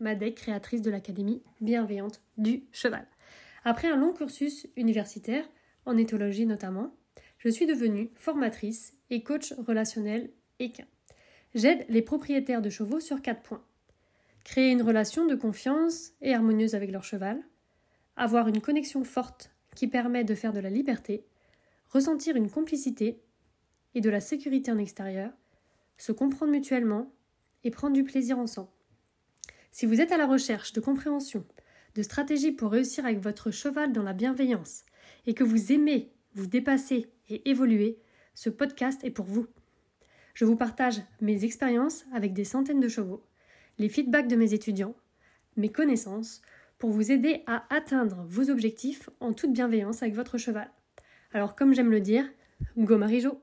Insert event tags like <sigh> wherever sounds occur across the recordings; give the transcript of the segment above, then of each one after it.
Madec, créatrice de l'Académie bienveillante du cheval. Après un long cursus universitaire, en éthologie notamment, je suis devenue formatrice et coach relationnel équin. J'aide les propriétaires de chevaux sur quatre points. Créer une relation de confiance et harmonieuse avec leur cheval, avoir une connexion forte qui permet de faire de la liberté, ressentir une complicité et de la sécurité en extérieur, se comprendre mutuellement et prendre du plaisir ensemble. Si vous êtes à la recherche de compréhension, de stratégies pour réussir avec votre cheval dans la bienveillance et que vous aimez vous dépasser et évoluer, ce podcast est pour vous. Je vous partage mes expériences avec des centaines de chevaux, les feedbacks de mes étudiants, mes connaissances, pour vous aider à atteindre vos objectifs en toute bienveillance avec votre cheval. Alors comme j'aime le dire, go Marijo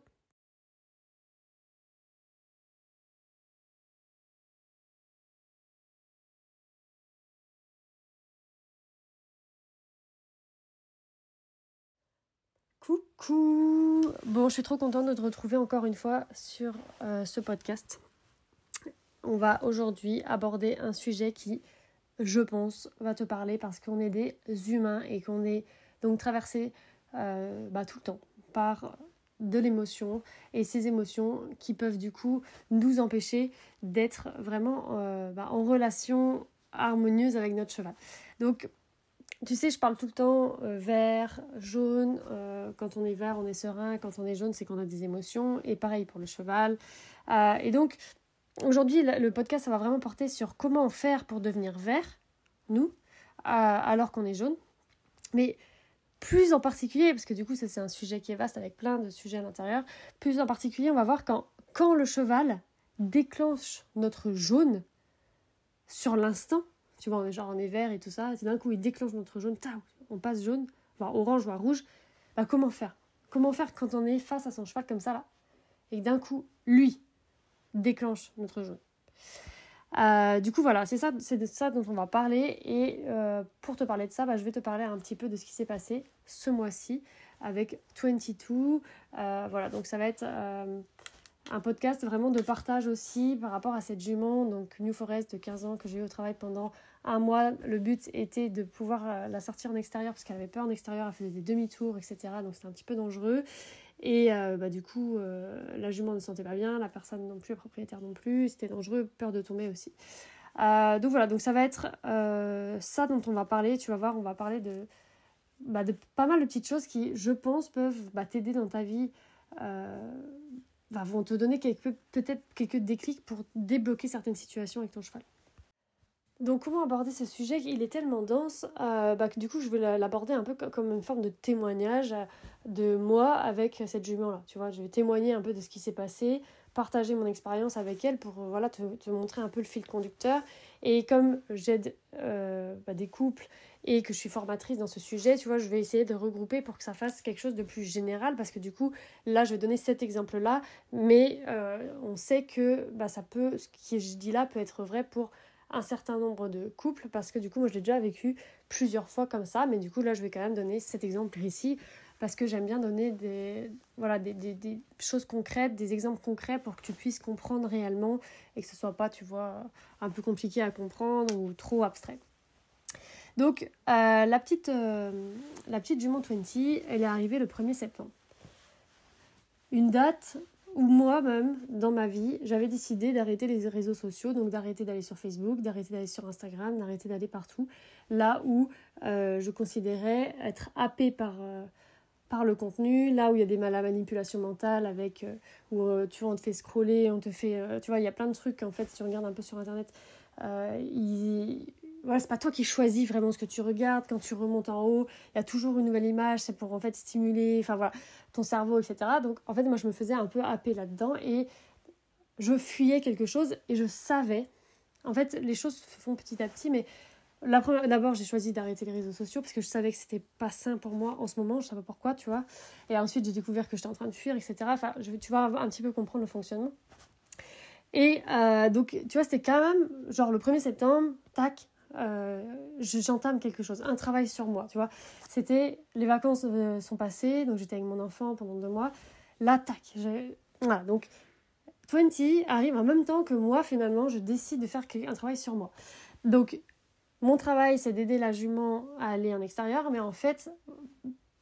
Coucou Bon, je suis trop contente de te retrouver encore une fois sur euh, ce podcast. On va aujourd'hui aborder un sujet qui, je pense, va te parler parce qu'on est des humains et qu'on est donc traversé euh, bah, tout le temps par de l'émotion et ces émotions qui peuvent du coup nous empêcher d'être vraiment euh, bah, en relation harmonieuse avec notre cheval. Donc tu sais, je parle tout le temps euh, vert, jaune. Euh, quand on est vert, on est serein. Quand on est jaune, c'est qu'on a des émotions. Et pareil pour le cheval. Euh, et donc, aujourd'hui, le podcast, ça va vraiment porter sur comment faire pour devenir vert, nous, alors qu'on est jaune. Mais plus en particulier, parce que du coup, ça c'est un sujet qui est vaste avec plein de sujets à l'intérieur. Plus en particulier, on va voir quand, quand le cheval déclenche notre jaune sur l'instant tu vois, on est genre on est vert et tout ça, et d'un coup il déclenche notre jaune, on passe jaune, voire orange, voire rouge, bah comment faire? Comment faire quand on est face à son cheval comme ça là? Et d'un coup, lui déclenche notre jaune. Euh, du coup, voilà, c'est ça, c'est de ça dont on va parler. Et euh, pour te parler de ça, bah, je vais te parler un petit peu de ce qui s'est passé ce mois-ci avec 22. Euh, voilà, donc ça va être un podcast vraiment de partage aussi par rapport à cette jument, donc New Forest de 15 ans que j'ai eu au travail pendant un mois. Le but était de pouvoir euh, la sortir en extérieur parce qu'elle avait peur en extérieur, elle faisait des demi-tours, etc. Donc c'était un petit peu dangereux. Et euh, bah, du coup, euh, la jument ne se sentait pas bien, la personne non plus, le propriétaire non plus, c'était dangereux, peur de tomber aussi. donc voilà, donc ça va être ça dont on va parler. Tu vas voir, on va parler de, bah, de pas mal de petites choses qui, je pense, peuvent bah, t'aider dans ta vie vont te donner peut-être quelques déclics pour débloquer certaines situations avec ton cheval. Donc comment aborder ce sujet Il est tellement dense euh, bah, que du coup je vais l'aborder un peu comme une forme de témoignage de moi avec cette jument-là. Tu vois, je vais témoigner un peu de ce qui s'est passé, partager mon expérience avec elle pour euh, voilà, te, montrer un peu le fil conducteur. Et comme j'aide euh, bah, des couples et que je suis formatrice dans ce sujet, tu vois, je vais essayer de regrouper pour que ça fasse quelque chose de plus général parce que du coup, là, je vais donner cet exemple-là, mais on sait que bah, ça peut, ce que je dis là peut être vrai pour un certain nombre de couples parce que du coup moi je l'ai déjà vécu plusieurs fois comme ça mais du coup là je vais quand même donner cet exemple ici parce que j'aime bien donner des, voilà, des, des, choses concrètes, des exemples concrets pour que tu puisses comprendre réellement et que ce soit pas, tu vois, un peu compliqué à comprendre ou trop abstrait. Donc, euh, la, petite, euh, la petite jument 20, elle est arrivée le 1er septembre. Une date où moi-même, dans ma vie, j'avais décidé d'arrêter les réseaux sociaux, donc d'arrêter d'aller sur Facebook, d'arrêter d'aller sur Instagram, d'arrêter d'aller partout, là où euh, je considérais être happée par, le contenu, là où il y a des la manipulation mentale avec, où tu vois, on te fait scroller, on te fait, tu vois, il y a plein de trucs, en fait, si tu regardes un peu sur Internet, il, voilà, c'est pas toi qui choisis vraiment ce que tu regardes. Quand tu remontes en haut, il y a toujours une nouvelle image, c'est pour en fait stimuler, enfin voilà, ton cerveau, etc. Donc en fait, moi je me faisais un peu happer là-dedans et je fuyais quelque chose et je savais. En fait, les choses se font petit à petit, mais d'abord j'ai choisi d'arrêter les réseaux sociaux parce que je savais que c'était pas sain pour moi en ce moment, je savais pas pourquoi, tu vois. Et ensuite j'ai découvert que j'étais en train de fuir, etc. Enfin, tu vas un petit peu comprendre le fonctionnement. Et euh, donc, tu vois, c'était quand même, genre le 1er septembre, tac, euh, j'entame quelque chose, un travail sur moi, tu vois. C'était, les vacances euh, sont passées, donc j'étais avec mon enfant pendant deux mois. Là, tac, voilà, donc 20 arrive en même temps que moi, finalement, je décide de faire un travail sur moi. Donc, mon travail, c'est d'aider la jument à aller en extérieur, mais en fait,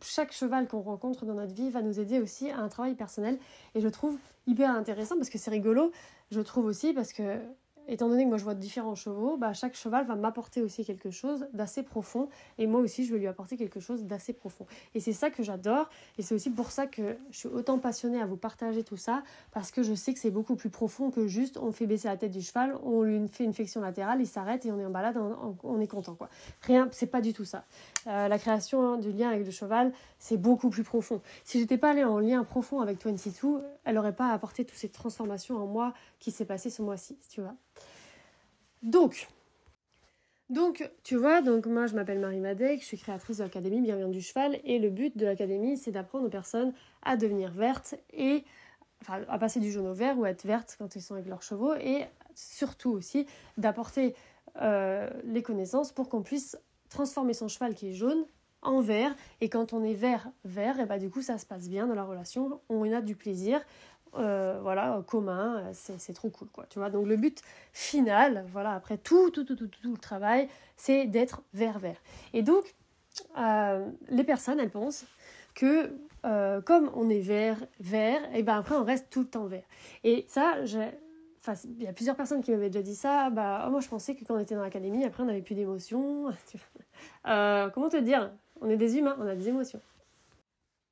chaque cheval qu'on rencontre dans notre vie va nous aider aussi à un travail personnel. Et je trouve hyper intéressant parce que c'est rigolo. Je trouve aussi parce que étant donné que moi je vois différents chevaux, bah, chaque cheval va m'apporter aussi quelque chose d'assez profond et moi aussi je vais lui apporter quelque chose d'assez profond. Et c'est ça que j'adore et c'est aussi pour ça que je suis autant passionnée à vous partager tout ça parce que je sais que c'est beaucoup plus profond que juste on fait baisser la tête du cheval, on lui fait une flexion latérale, il s'arrête et on est en balade, on, est content quoi. Rien, c'est pas du tout ça. Euh, la création du lien avec le cheval, c'est beaucoup plus profond. Si j'étais pas allée en lien profond avec 22, elle aurait pas apporté toutes ces transformations en moi qui s'est passé ce mois-ci, tu vois. Donc, donc, tu vois, donc moi je m'appelle Marie Madec, je suis créatrice de l'Académie Bienvenue du Cheval et le but de l'Académie c'est d'apprendre aux personnes à devenir vertes et enfin, à passer du jaune au vert ou à être vertes quand ils sont avec leurs chevaux et surtout aussi d'apporter euh, les connaissances pour qu'on puisse transformer son cheval qui est jaune en vert et quand on est vert vert et bah du coup ça se passe bien dans la relation on a du plaisir euh, voilà, commun, c'est trop cool, quoi, tu vois? Donc le but final, voilà, après tout, tout, tout, tout, tout le travail, c'est d'être vert-vert. Et donc, euh, les personnes, elles pensent que euh, comme on est vert, vert, et ben après on reste tout le temps vert. Et ça. Enfin, il y a plusieurs personnes qui m'avaient déjà dit ça. Bah, oh, moi, je pensais que quand on était dans l'académie, après, on n'avait plus d'émotions. <laughs> comment te dire? On est des humains, on a des émotions.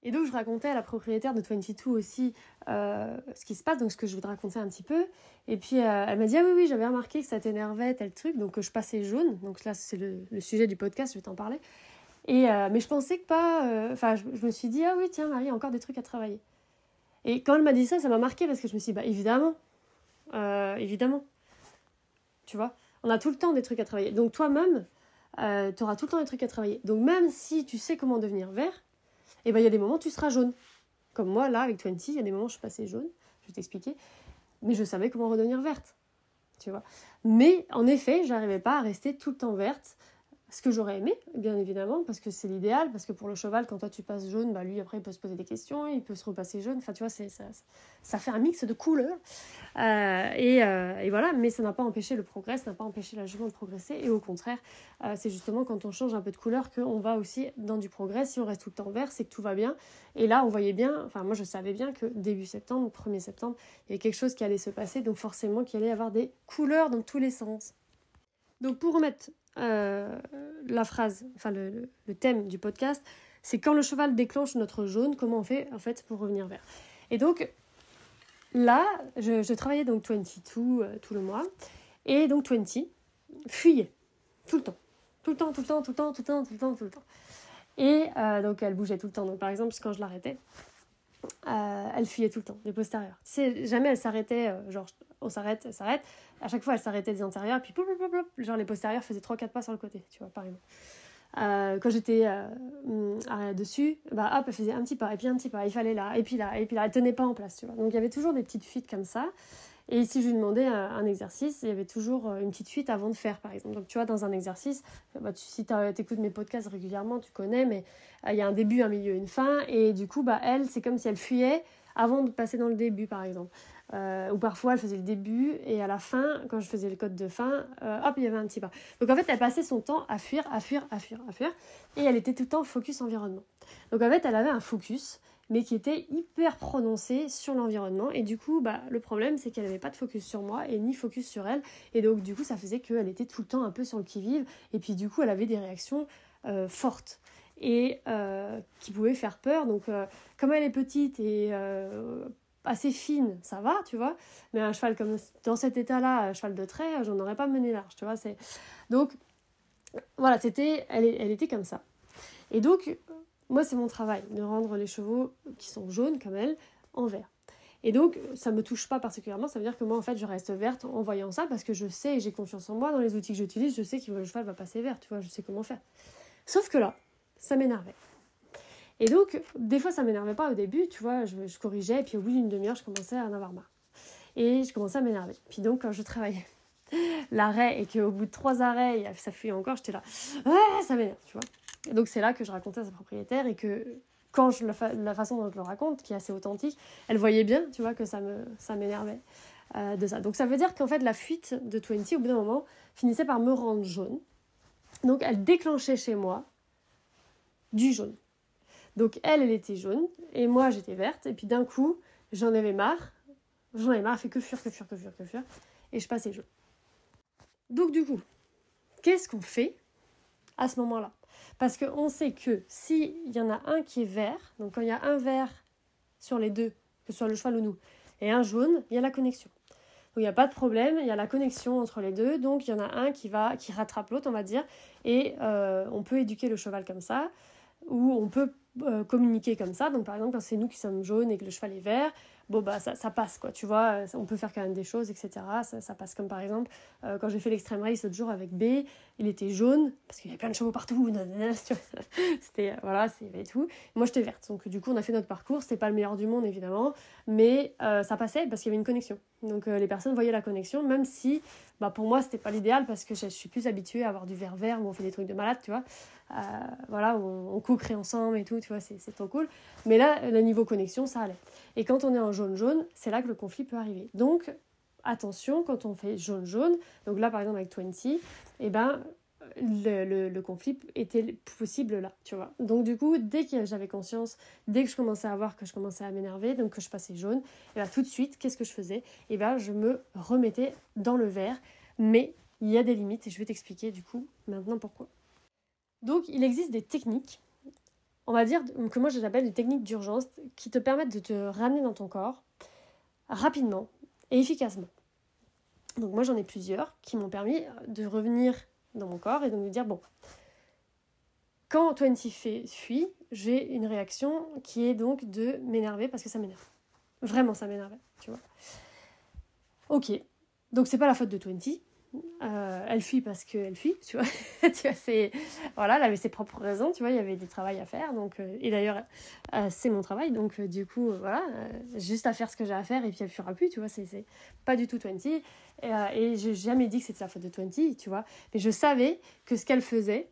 Et donc je racontais à la propriétaire de 22 aussi euh, ce qui se passe, donc ce que je voudrais raconter un petit peu. Et puis euh, elle m'a dit ah oui oui j'avais remarqué que ça t'énervait tel truc, donc je passais jaune. Donc là c'est le, sujet du podcast, je vais t'en parler. Et euh, mais je pensais que pas. Enfin je, me suis dit ah oui tiens Marie encore des trucs à travailler. Et quand elle m'a dit ça, ça m'a marqué parce que je me suis dit bah évidemment, évidemment. Tu vois, on a tout le temps des trucs à travailler. Donc toi-même, tu auras tout le temps des trucs à travailler. Donc même si tu sais comment devenir vert et eh ben il y a des moments où tu seras jaune. Comme moi, là, avec 20, il y a des moments où je suis passée jaune, je vais t'expliquer, mais je savais comment redevenir verte. Tu vois. Mais en effet, j'arrivais pas à rester tout le temps verte ce que j'aurais aimé, bien évidemment, parce que c'est l'idéal, parce que pour le cheval, quand toi tu passes jaune, bah lui après il peut se poser des questions, il peut se repasser jaune, enfin tu vois, ça, fait un mix de couleurs. Euh, et, euh, et, voilà, mais ça n'a pas empêché le progrès, ça n'a pas empêché la jument de progresser, et au contraire, euh, c'est justement quand on change un peu de couleur qu'on va aussi dans du progrès. Si on reste tout le temps vert, c'est que tout va bien. Et là, on voyait bien, enfin moi je savais bien que début septembre, 1er septembre, il y avait quelque chose qui allait se passer, donc forcément qu'il allait y avoir des couleurs dans tous les sens. Donc pour remettre euh, la phrase, enfin le, thème du podcast, c'est quand le cheval déclenche notre jaune, comment on fait en fait pour revenir vert? Et donc là, je, travaillais donc 22 euh, tout le mois, et donc 20 fuyait tout le temps, tout le temps, tout le temps, tout le temps, tout le temps, tout le temps, tout le temps. Et euh, donc elle bougeait tout le temps. Donc par exemple, quand je l'arrêtais, elle fuyait tout le temps, des postérieurs. jamais elle s'arrêtait, genre on s'arrête, elle s'arrête. À chaque fois, elle s'arrêtait des antérieurs, puis genre les postérieurs faisaient 3-4 pas sur le côté, tu vois, par exemple. Euh, quand j'étais euh, dessus, bah hop, elle faisait un petit pas, et puis un petit pas, il fallait là, et puis là, et puis là, elle tenait pas en place, tu vois. Donc il y avait toujours des petites fuites comme ça. Et si je lui demandais un, exercice, il y avait toujours euh, une petite fuite avant de faire, par exemple. Donc, tu vois, dans un exercice, bah, tu, si tu écoutes mes podcasts régulièrement, tu connais, mais il y a un début, un milieu, une fin. Et du coup, bah, elle, c'est comme si elle fuyait avant de passer dans le début, par exemple. Euh, ou parfois elle faisait le début et à la fin, quand je faisais le code de fin, euh, hop, il y avait un petit pas. Donc en fait, elle passait son temps à fuir, à fuir, à fuir, à fuir, et elle était tout le temps focus environnement. Donc en fait, elle avait un focus, mais qui était hyper prononcé sur l'environnement, et du coup, bah, le problème, c'est qu'elle n'avait pas de focus sur moi et ni focus sur elle, et donc du coup, ça faisait qu'elle était tout le temps un peu sur le qui-vive, et puis du coup, elle avait des réactions euh, fortes et qui pouvaient faire peur. Donc, comme elle est petite et assez fine, ça va, tu vois. Mais un cheval comme dans cet état-là, un cheval de trait, j'en aurais pas mené large, tu vois. Donc voilà, c'était, elle, elle était comme ça. Et donc moi, c'est mon travail de rendre les chevaux qui sont jaunes comme elle en vert. Et donc, ça me touche pas particulièrement. Ça veut dire que moi, en fait, je reste verte en voyant ça parce que je sais j'ai confiance en moi dans les outils que j'utilise. Je sais que le cheval va passer vert, tu vois. Je sais comment faire. Sauf que là, ça m'énervait. Et donc, des fois, ça m'énervait pas au début, tu vois, je, corrigeais, et puis au bout d'une demi-heure, je commençais à en avoir marre. Et je commençais à m'énerver. Puis donc, quand je travaillais <laughs> l'arrêt, et qu'au bout de trois arrêts, ça fuyait encore, j'étais là, ça m'énerve, tu vois. Donc, c'est là que je racontais à sa propriétaire, et que quand je la, façon dont je le raconte, qui est assez authentique, elle voyait bien, tu vois, que ça ça m'énervait. euh, de ça. Donc ça veut dire qu'en fait la fuite de 20 au bout d'un moment finissait par me rendre jaune. Donc elle déclenchait chez moi du jaune. Donc elle, elle était jaune et moi j'étais verte. Et puis d'un coup, j'en avais marre. J'en avais marre, fait que fuir, que fuir, que fuir, que fuir. Et je passais jaune. Donc du coup, qu'est-ce qu'on fait à ce moment-là? Parce qu'on sait que s'il y en a un qui est vert, donc quand il y a un vert sur les deux, que ce soit le cheval ou nous, et un jaune, il y a la connexion. Donc il n'y a pas de problème, il y a la connexion entre les deux, donc il y en a un qui va qui rattrape l'autre, on va dire, et euh, on peut éduquer le cheval comme ça, ou on peut euh, communiquer comme ça. Donc par exemple, quand c'est nous qui sommes jaunes et que le cheval est vert, bon bah ça, ça, passe quoi, tu vois, on peut faire quand même des choses, etc. Ça, passe comme par exemple, euh, quand j'ai fait l'extrême race l'autre jour avec B, il était jaune, parce qu'il y avait plein de chevaux partout, <laughs> c'était, voilà, c'est tout. Moi j'étais verte, donc du coup on a fait notre parcours, c'était pas le meilleur du monde évidemment, mais euh, ça passait parce qu'il y avait une connexion. Donc euh, les personnes voyaient la connexion, même si bah, pour moi c'était pas l'idéal parce que je, suis plus habituée à avoir du vert vert où on fait des trucs de malade, tu vois. voilà, on, on coucrait ensemble et tout, tu vois, c'est trop cool. Mais là, le niveau connexion, ça allait. Et quand on est en jaune-jaune, c'est là que le conflit peut arriver. Donc, attention, quand on fait jaune-jaune, donc là par exemple avec 20, eh ben, le, le, conflit était possible là, tu vois. Donc du coup, dès que j'avais conscience, dès que je commençais à voir que je commençais à m'énerver, donc que je passais jaune, et eh ben, tout de suite, qu'est-ce que je faisais? Et ben, je me remettais dans le vert, mais il y a des limites et je vais t'expliquer du coup maintenant pourquoi. Donc il existe des techniques on va dire que moi je l'appelle des techniques d'urgence qui te permettent de te ramener dans ton corps rapidement et efficacement. Donc moi j'en ai plusieurs qui m'ont permis de revenir dans mon corps et de me dire bon, quand 20 fait fuit, j'ai une réaction qui est donc de m'énerver parce que ça m'énerve. Vraiment ça m'énervait, tu vois. Ok, donc c'est pas la faute de 20, euh, elle fuit parce qu'elle fuit, tu vois. <laughs> tu c'est, voilà, elle avait ses propres raisons, tu vois, il y avait du travail à faire. Donc, euh, et d'ailleurs, euh, c'est mon travail, donc du coup, voilà, juste à faire ce que j'ai à faire et puis elle fuira plus, tu vois, c'est, c'est pas du tout 20. Et, et j'ai jamais dit que c'était la faute de 20, tu vois. Mais je savais que ce qu'elle faisait,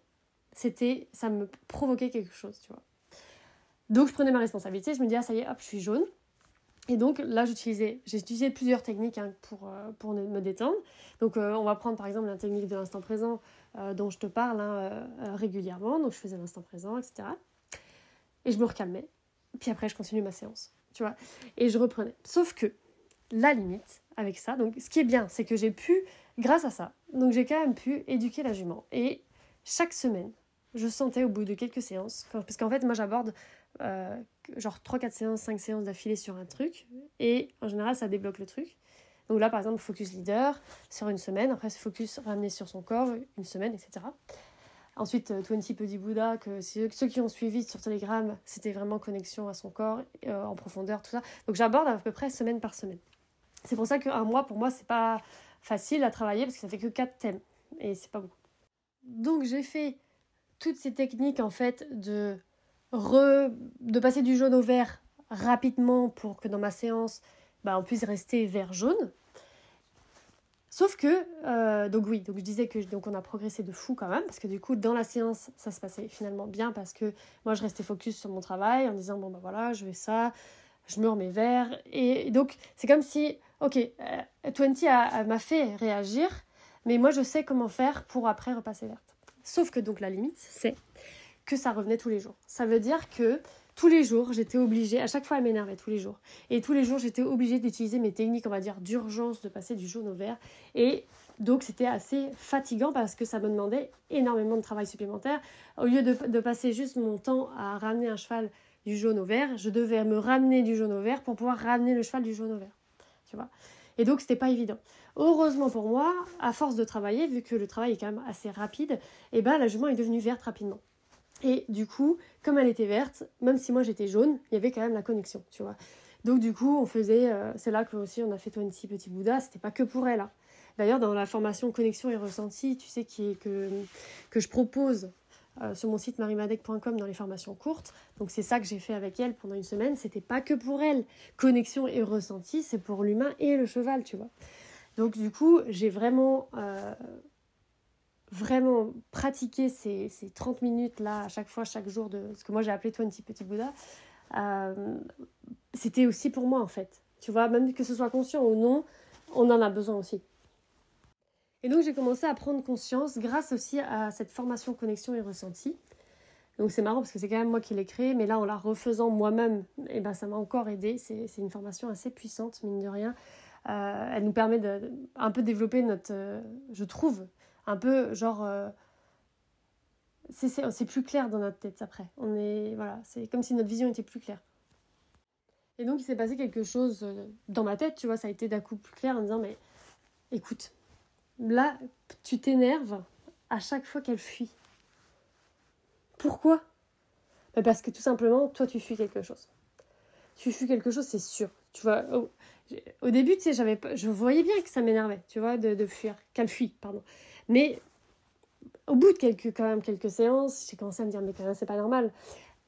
c'était, ça me provoquait quelque chose, tu vois. Donc, je prenais ma responsabilité, je me disais, ah, ça y est, hop, je suis jaune. Et donc là, j'utilisais, j'ai utilisé plusieurs techniques hein, pour, euh, pour me détendre. Donc euh, on va prendre par exemple la technique de l'instant présent euh, dont je te parle hein, régulièrement. Donc je faisais l'instant présent, etc. Et je me recalmais. Puis après, je continue ma séance. Tu vois Et je reprenais. Sauf que la limite avec ça, donc ce qui est bien, c'est que j'ai pu, grâce à ça, donc j'ai quand même pu éduquer la jument. Et chaque semaine, je sentais au bout de quelques séances, parce qu'en fait, moi j'aborde genre 3-4 séances, 5 séances d'affilée sur un truc, et en général ça débloque le truc. Donc là par exemple, focus leader sur une semaine, après focus ramené sur son corps, une semaine, etc. Ensuite, 20 euh, Petit Bouddha, que ceux qui ont suivi sur Telegram, c'était vraiment connexion à son corps, euh, en profondeur, tout ça. Donc j'aborde à peu près semaine par semaine. C'est pour ça qu'un mois, pour moi, c'est pas facile à travailler parce que ça fait que 4 thèmes et c'est pas beaucoup. Donc j'ai fait toutes ces techniques en fait de de passer du jaune au vert rapidement pour que dans ma séance, bah, on puisse rester vert-jaune. Sauf que, euh, donc oui, donc je disais que donc on a progressé de fou quand même, parce que du coup, dans la séance, ça se passait finalement bien, parce que moi, je restais focus sur mon travail en disant, bon, bah voilà, je vais ça, je me remets vert. Et donc, c'est comme si, ok, euh, 20 m'a fait réagir, mais moi, je sais comment faire pour après repasser verte. Sauf que donc, la limite, c'est que ça revenait tous les jours. Ça veut dire que tous les jours, j'étais obligée, à chaque fois elle m'énervait tous les jours. Et tous les jours, j'étais obligée d'utiliser mes techniques, on va dire, d'urgence, de passer du jaune au vert. Et donc c'était assez fatigant parce que ça me demandait énormément de travail supplémentaire. Au lieu de, passer juste mon temps à ramener un cheval du jaune au vert, je devais me ramener du jaune au vert pour pouvoir ramener le cheval du jaune au vert. Tu vois? Et donc c'était pas évident. Heureusement pour moi, à force de travailler, vu que le travail est quand même assez rapide, eh ben la jument est devenue verte rapidement. Et du coup, comme elle était verte, même si moi j'étais jaune, il y avait quand même la connexion, tu vois. Donc du coup, on faisait, euh, c'est là que aussi on a fait 20 Petit Bouddha, c'était pas que pour elle. Hein. D'ailleurs, dans la formation Connexion et Ressenti, tu sais, qui est, que, que je propose euh, sur mon site marimadec.com dans les formations courtes, donc c'est ça que j'ai fait avec elle pendant une semaine, c'était pas que pour elle. Connexion et ressenti, c'est pour l'humain et le cheval, tu vois. Donc du coup, j'ai vraiment euh, vraiment pratiquer ces, ces 30 minutes là à chaque fois, chaque jour de ce que moi j'ai appelé 20 Petit Bouddha, euh, c'était aussi pour moi en fait. Tu vois, même que ce soit conscient ou non, on en a besoin aussi. Et donc j'ai commencé à prendre conscience grâce aussi à cette formation connexion et ressenti. Donc c'est marrant parce que c'est quand même moi qui l'ai créé, mais là en la refaisant moi-même, et eh ben, ça m'a encore aidé. C'est une formation assez puissante, mine de rien. Euh, elle nous permet de un peu développer notre, euh, je trouve, un peu genre, euh, c'est plus clair dans notre tête après. On est, voilà, c'est comme si notre vision était plus claire. Et donc il s'est passé quelque chose dans ma tête, tu vois, ça a été d'un coup plus clair en disant mais écoute, là, tu t'énerves à chaque fois qu'elle fuit. Pourquoi? Bah, Parce que tout simplement, toi, tu fuis quelque chose. Tu fuis quelque chose, c'est sûr. Tu vois, au, début, tu sais, j'avais, je voyais bien que ça m'énervait, tu vois, de, fuir, qu'elle fuit, pardon. Mais au bout de quelques, quand même, quelques séances, j'ai commencé à me dire, mais quand même, c'est pas normal.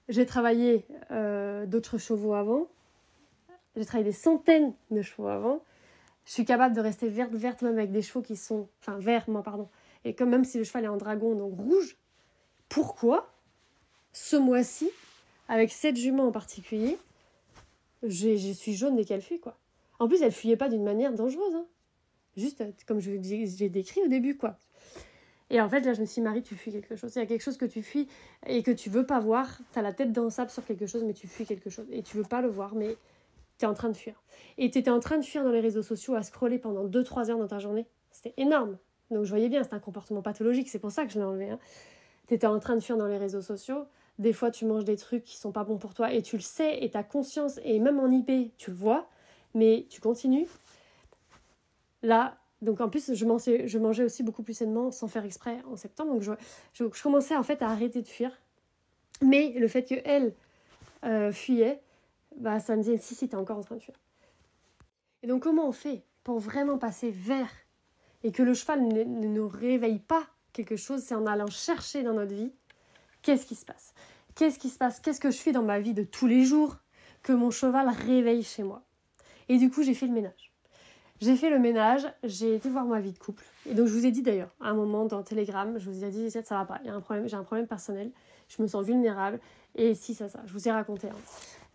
J'ai travaillé euh, d'autres chevaux avant. J'ai travaillé des centaines de chevaux avant je suis capable de rester verte, verte même avec des chevaux qui sont, enfin vert, moi pardon, et comme même si le cheval est en dragon, donc rouge, pourquoi ce mois-ci, avec cette jument en particulier, je suis jaune dès qu'elle fuit, quoi. En plus, elle fuyait pas d'une manière dangereuse, hein. juste comme je j'ai décrit au début, quoi. Et en fait, là, je me suis dit, Marie, tu fuis quelque chose. Il y a quelque chose que tu fuis et que tu veux pas voir. Tu as la tête dans le sable sur quelque chose, mais tu fuis quelque chose. Et tu veux pas le voir, mais en train de fuir. Et tu étais en train de fuir dans les réseaux sociaux à scroller pendant 2-3 heures dans ta journée. C'était énorme. Donc je voyais bien, c'est un comportement pathologique, c'est pour ça que je l'ai enlevé. Hein. Tu étais en train de fuir dans les réseaux sociaux. Des fois, tu manges des trucs qui sont pas bons pour toi et tu le sais et tu as conscience. Et même en IP, tu le vois, mais tu continues. Là, donc en plus, je mangeais, aussi beaucoup plus sainement sans faire exprès en septembre. Donc je, commençais en fait à arrêter de fuir. Mais le fait qu'elle euh, fuyait, bah, ça me disait si, si, t'es encore en train de fuir. Et donc, comment on fait pour vraiment passer vers et que le cheval ne, nous réveille pas quelque chose C'est en allant chercher dans notre vie qu'est-ce qui se passe? Qu'est-ce qui se passe? Qu'est-ce que je fais dans ma vie de tous les jours que mon cheval réveille chez moi? Et du coup, j'ai fait le ménage. J'ai fait le ménage, j'ai été voir ma vie de couple. Et donc, je vous ai dit d'ailleurs, à un moment dans Telegram, je vous ai dit, ça va pas, il y a un problème, j'ai un problème personnel, je me sens vulnérable, et si, ça, ça, je vous ai raconté. Hein.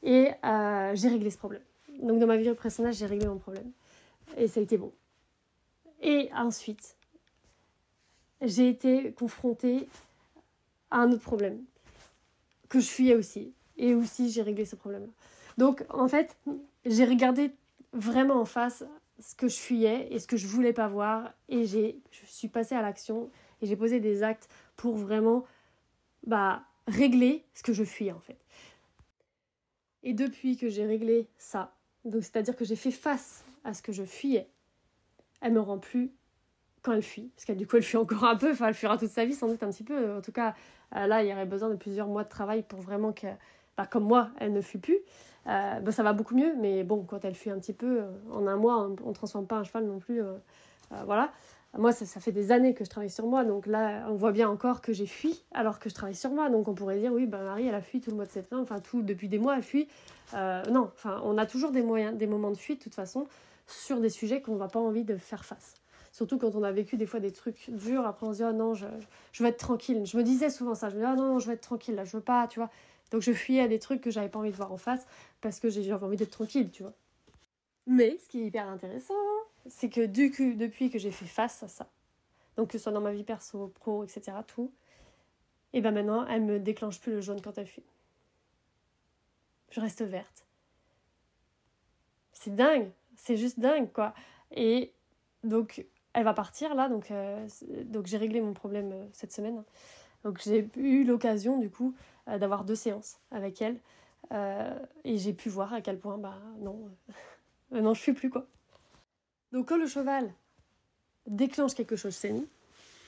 Et euh, j'ai réglé ce problème. Donc dans ma vie précédente, j'ai réglé mon problème. Et ça a été bon. Et ensuite, j'ai été confrontée à un autre problème que je fuyais aussi. Et aussi, j'ai réglé ce problème-là. Donc, en fait, j'ai regardé vraiment en face ce que je fuyais et ce que je voulais pas voir. Et j'ai, je suis passée à l'action et j'ai posé des actes pour vraiment bah, régler ce que je fuyais, en fait. Et depuis que j'ai réglé ça, donc c'est-à-dire que j'ai fait face à ce que je fuyais, elle me rend plus quand elle fuit. Parce qu'elle du coup elle fuit encore un peu, enfin elle fuira toute sa vie sans doute un petit peu. En tout cas, euh, là il y aurait besoin de plusieurs mois de travail pour vraiment que, bah, comme moi, elle ne fuit plus. Euh, bah, ça va beaucoup mieux, mais bon, quand elle fuit un petit peu, euh, en un mois, on ne transforme pas un cheval non plus. voilà. Moi, ça, fait des années que je travaille sur moi, donc là, on voit bien encore que j'ai fui alors que je travaille sur moi. Donc on pourrait dire, oui, ben Marie, elle a fui tout le mois de septembre, enfin, tout, depuis des mois, elle fuit. Euh, non, enfin, on a toujours des moyens, des moments de fuite, de toute façon, sur des sujets qu'on n'a pas envie de faire face. Surtout quand on a vécu des fois des trucs durs, après on se dit, oh non, je, je veux être tranquille. Je me disais souvent ça, je me disais, oh non, non, je veux être tranquille, là, je veux pas, tu vois. Donc je fuyais à des trucs que j'avais pas envie de voir en face parce que j'avais envie d'être tranquille, tu vois. Mais ce qui est hyper intéressant, c'est que depuis que j'ai fait face à ça, donc que ce soit dans ma vie perso, pro, etc., tout, et ben maintenant, elle me déclenche plus le jaune quand elle fuit. Je reste verte. C'est dingue, c'est juste dingue, quoi. Et donc, elle va partir là, donc, euh, donc j'ai réglé mon problème euh, cette semaine. Donc j'ai eu l'occasion, du coup, d'avoir deux séances avec elle. et j'ai pu voir à quel point, bah non, <laughs> non, je suis plus, quoi. Donc quand le cheval déclenche quelque chose chez nous.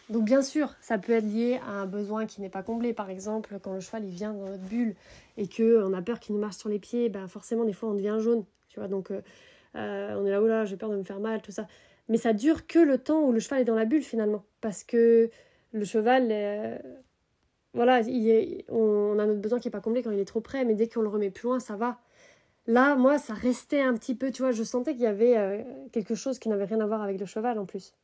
Donc bien sûr, ça peut être lié à un besoin qui n'est pas comblé. Par exemple, quand le cheval il vient dans notre bulle et que on a peur qu'il nous marche sur les pieds, ben forcément des fois on devient jaune, tu vois. Donc euh, euh, on est là, oh là, j'ai peur de me faire mal, tout ça. Mais ça dure que le temps où le cheval est dans la bulle finalement, parce que le cheval, euh, voilà, il est, on, a notre besoin qui n'est pas comblé quand il est trop près, mais dès qu'on le remet plus loin, ça va. Là, moi, ça restait un petit peu, tu vois, je sentais qu'il y avait quelque chose qui n'avait rien à voir avec le cheval en plus.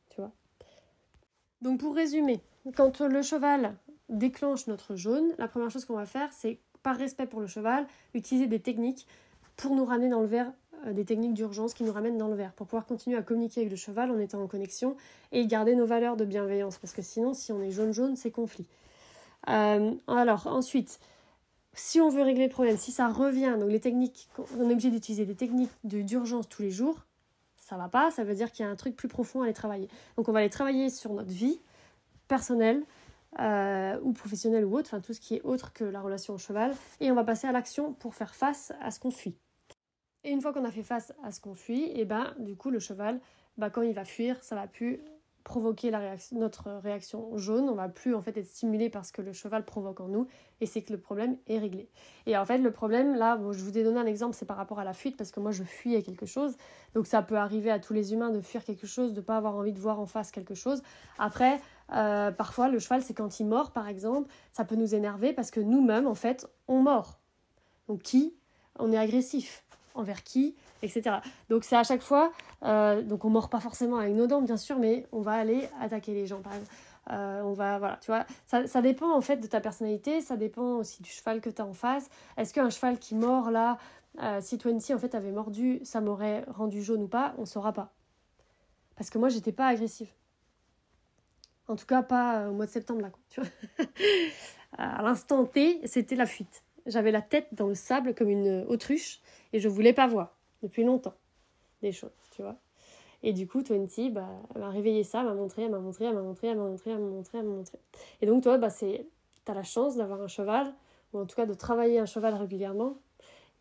Donc pour résumer, quand le cheval déclenche notre jaune, la première chose qu'on va faire, c'est par respect pour le cheval, utiliser des techniques pour nous ramener dans le vert des techniques d'urgence qui nous ramènent dans le vert pour pouvoir continuer à communiquer avec le cheval en étant en connexion et garder nos valeurs de bienveillance. Parce que sinon, si on est jaune-jaune, c'est conflit. Alors, ensuite, si on veut régler le problème, si ça revient, donc les techniques, on est obligé d'utiliser des techniques d'urgence tous les jours, ça va pas, ça veut dire qu'il y a un truc plus profond à aller travailler. Donc on va aller travailler sur notre vie personnelle euh, ou professionnelle ou autre, enfin tout ce qui est autre que la relation au cheval, et on va passer à l'action pour faire face à ce qu'on fuit. Et une fois qu'on a fait face à ce qu'on fuit, et ben du coup le cheval, bah, quand il va fuir, ça va plus provoquer réaction, notre réaction jaune, on va plus en fait être stimulé parce que le cheval provoque en nous et c'est que le problème est réglé. Et en fait le problème là, je vous ai donné un exemple, c'est par rapport à la fuite parce que moi je fuyais quelque chose, donc ça peut arriver à tous les humains de fuir quelque chose, de pas avoir envie de voir en face quelque chose. Après, euh, parfois le cheval c'est quand il mord par exemple, ça peut nous énerver parce que nous-mêmes en fait on mord. Donc qui? On est agressif envers qui, Donc c'est à chaque fois, euh, donc on mord pas forcément avec nos dents bien sûr, mais on va aller attaquer les gens par. Euh, on va, voilà, tu vois, ça, ça, dépend en fait de ta personnalité, ça dépend aussi du cheval que tu as en face. Est-ce qu'un cheval qui mord là, euh, si Twenty en fait avait mordu, ça m'aurait rendu jaune ou pas? On saura pas. Parce que moi j'étais pas agressive. En tout cas pas au mois de septembre là, quoi, <laughs> à l'instant T, c'était la fuite. J'avais la tête dans le sable comme une autruche et je voulais pas voir depuis longtemps des choses, tu vois. Et du coup, Twenty bah, m'a réveillé ça, m'a montré, elle m'a montré, elle m'a montré, elle m'a montré, elle m'a montré, elle m'a montré. Et donc, toi, bah, c'est, la chance d'avoir un cheval, ou en tout cas de travailler un cheval régulièrement.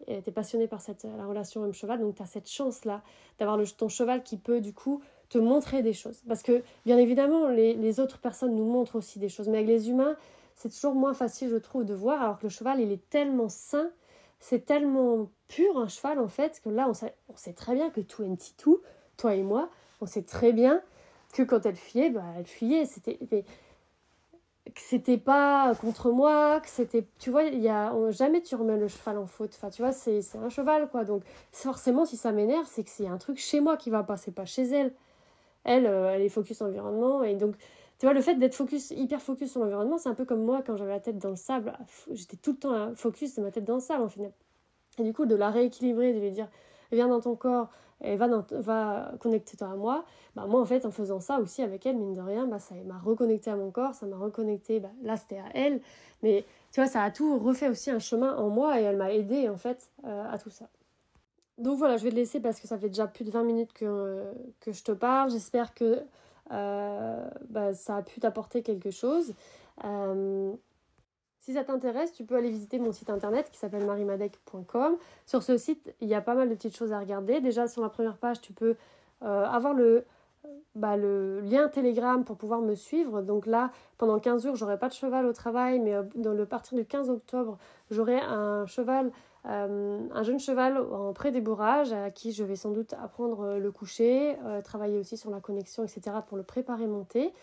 Et tu es passionné par cette, la relation homme-cheval, donc tu as cette chance-là d'avoir ton cheval qui peut, du coup, te montrer des choses. Parce que, bien évidemment, les, les autres personnes nous montrent aussi des choses, mais avec les humains, c'est toujours moins facile, je trouve, de voir, alors que le cheval, il est tellement sain c'est tellement pur un cheval en fait que là on sait, on sait très bien que tout toi et moi, on sait très bien que quand elle fuyait, bah, elle fuyait. C'était, c'était pas contre moi, que c'était, tu vois, y a jamais tu remets le cheval en faute. Enfin, tu vois, c'est, un cheval quoi. Donc forcément, si ça m'énerve, c'est que c'est un truc chez moi qui va pas, c'est pas chez elle. Elle, euh, elle est focus environnement et donc tu vois, le fait d'être focus, hyper focus sur l'environnement, c'est un peu comme moi quand j'avais la tête dans le sable. J'étais tout le temps focus de ma tête dans le sable, en final. Et du coup, de la rééquilibrer, de lui dire, viens dans ton corps, et va, va connecter-toi à moi. Bah, moi, en fait, en faisant ça aussi avec elle, mine de rien, bah, ça m'a reconnecté à mon corps, ça m'a reconnecté, bah, là, c'était à elle. Mais tu vois, ça a tout refait aussi un chemin en moi et elle m'a aidé, en fait, euh, à tout ça. Donc voilà, je vais te laisser parce que ça fait déjà plus de 20 minutes que, que je te parle. J'espère que bah, ça a pu t'apporter quelque chose. Euh, si ça t'intéresse, tu peux aller visiter mon site internet qui s'appelle marimadec.com. Sur ce site, il y a pas mal de petites choses à regarder. Déjà, sur la première page, tu peux euh, avoir le, bah, le lien Telegram pour pouvoir me suivre. Donc là, pendant 15 jours, j'aurai pas de cheval au travail, mais dans le partir du 15 octobre, j'aurai un cheval euh, un jeune cheval en pré-débourrage à qui je vais sans doute apprendre euh, le coucher, euh, travailler aussi sur la connexion, etc. pour le préparer monter.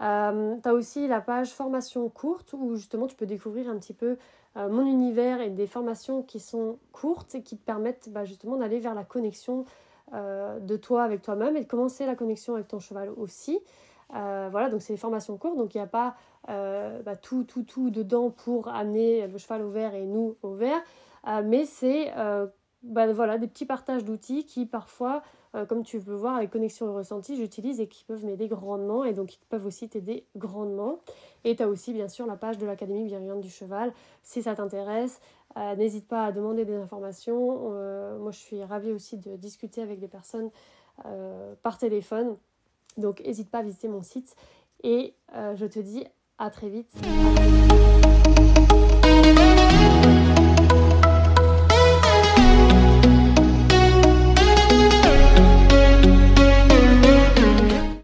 Euh, tu as aussi la page formation courte où justement tu peux découvrir un petit peu mon univers et des formations qui sont courtes et qui te permettent bah, justement d'aller vers la connexion de toi avec toi-même et de commencer la connexion avec ton cheval aussi. voilà, donc c'est des formations courtes, donc il n'y a pas bah, tout, tout, tout dedans pour amener le cheval au vert et nous au vert. Euh, mais c'est euh, bah, voilà, des petits partages d'outils qui parfois, euh, comme tu peux voir avec Connexion et Ressenti, j'utilise et qui peuvent m'aider grandement et donc qui peuvent aussi t'aider grandement. Et tu as aussi bien sûr la page de l'Académie bienveillante du cheval. Si ça t'intéresse, n'hésite pas à demander des informations. moi je suis ravie aussi de discuter avec des personnes par téléphone. Donc n'hésite pas à visiter mon site et je te dis à très vite.